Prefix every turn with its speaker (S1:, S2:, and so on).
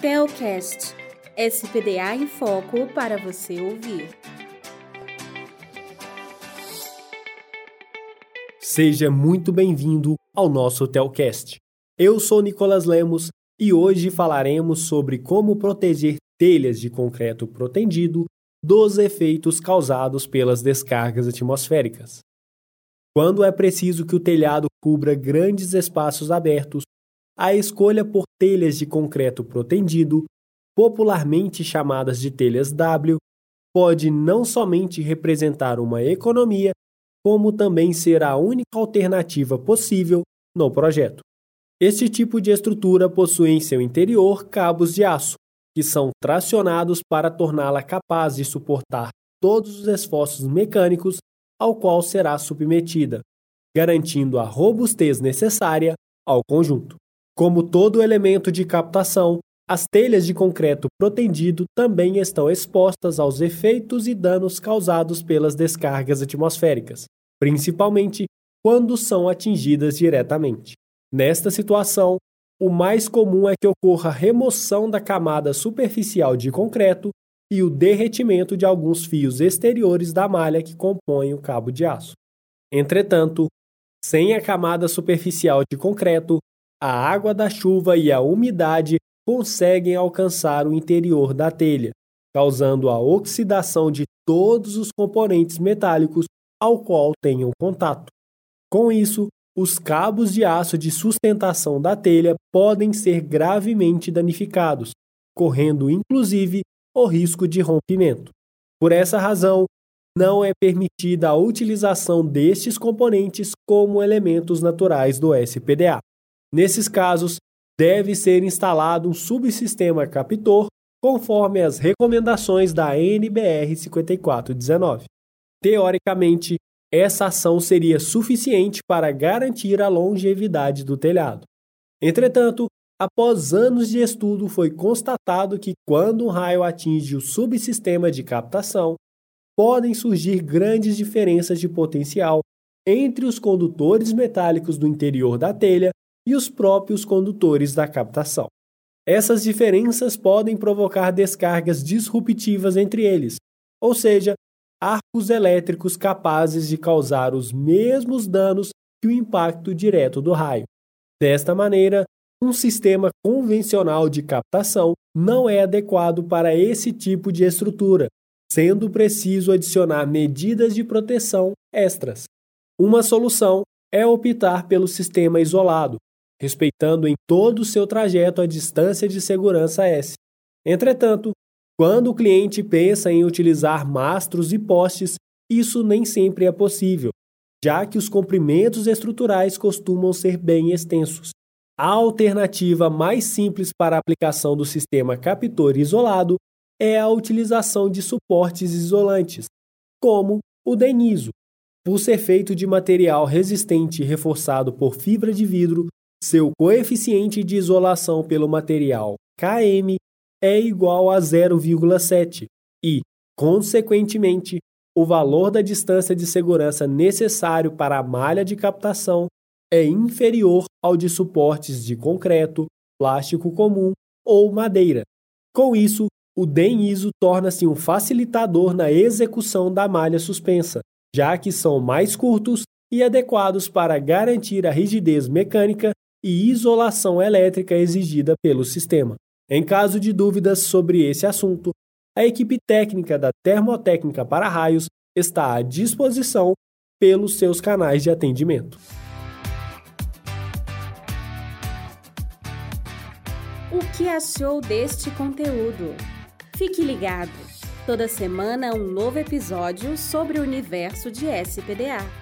S1: Telcast SPDA em Foco para você ouvir.
S2: Seja muito bem-vindo ao nosso Telcast. Eu sou Nicolas Lemos e hoje falaremos sobre como proteger telhas de concreto protendido dos efeitos causados pelas descargas atmosféricas. Quando é preciso que o telhado cubra grandes espaços abertos, a escolha por telhas de concreto protendido, popularmente chamadas de telhas W, pode não somente representar uma economia, como também ser a única alternativa possível no projeto. Este tipo de estrutura possui em seu interior cabos de aço, que são tracionados para torná-la capaz de suportar todos os esforços mecânicos ao qual será submetida, garantindo a robustez necessária ao conjunto. Como todo elemento de captação, as telhas de concreto protendido também estão expostas aos efeitos e danos causados pelas descargas atmosféricas, principalmente quando são atingidas diretamente. Nesta situação, o mais comum é que ocorra remoção da camada superficial de concreto e o derretimento de alguns fios exteriores da malha que compõem o cabo de aço. Entretanto, sem a camada superficial de concreto, a água da chuva e a umidade conseguem alcançar o interior da telha, causando a oxidação de todos os componentes metálicos ao qual tenham contato. Com isso, os cabos de aço de sustentação da telha podem ser gravemente danificados, correndo inclusive o risco de rompimento. Por essa razão, não é permitida a utilização destes componentes como elementos naturais do SPDA. Nesses casos, deve ser instalado um subsistema captor conforme as recomendações da NBR 5419. Teoricamente, essa ação seria suficiente para garantir a longevidade do telhado. Entretanto, após anos de estudo, foi constatado que quando um raio atinge o subsistema de captação, podem surgir grandes diferenças de potencial entre os condutores metálicos do interior da telha e os próprios condutores da captação. Essas diferenças podem provocar descargas disruptivas entre eles, ou seja, arcos elétricos capazes de causar os mesmos danos que o impacto direto do raio. Desta maneira, um sistema convencional de captação não é adequado para esse tipo de estrutura, sendo preciso adicionar medidas de proteção extras. Uma solução é optar pelo sistema isolado, respeitando em todo o seu trajeto a distância de segurança S. Entretanto, quando o cliente pensa em utilizar mastros e postes, isso nem sempre é possível, já que os comprimentos estruturais costumam ser bem extensos. A alternativa mais simples para a aplicação do sistema captor isolado é a utilização de suportes isolantes, como o deniso. Por ser feito de material resistente reforçado por fibra de vidro, seu coeficiente de isolação pelo material Km é igual a 0,7 e, consequentemente, o valor da distância de segurança necessário para a malha de captação é inferior ao de suportes de concreto, plástico comum ou madeira. Com isso, o DEN-ISO torna-se um facilitador na execução da malha suspensa, já que são mais curtos e adequados para garantir a rigidez mecânica e isolação elétrica exigida pelo sistema. Em caso de dúvidas sobre esse assunto, a equipe técnica da Termotécnica para Raios está à disposição pelos seus canais de atendimento.
S1: O que achou deste conteúdo? Fique ligado! Toda semana um novo episódio sobre o universo de SPDA.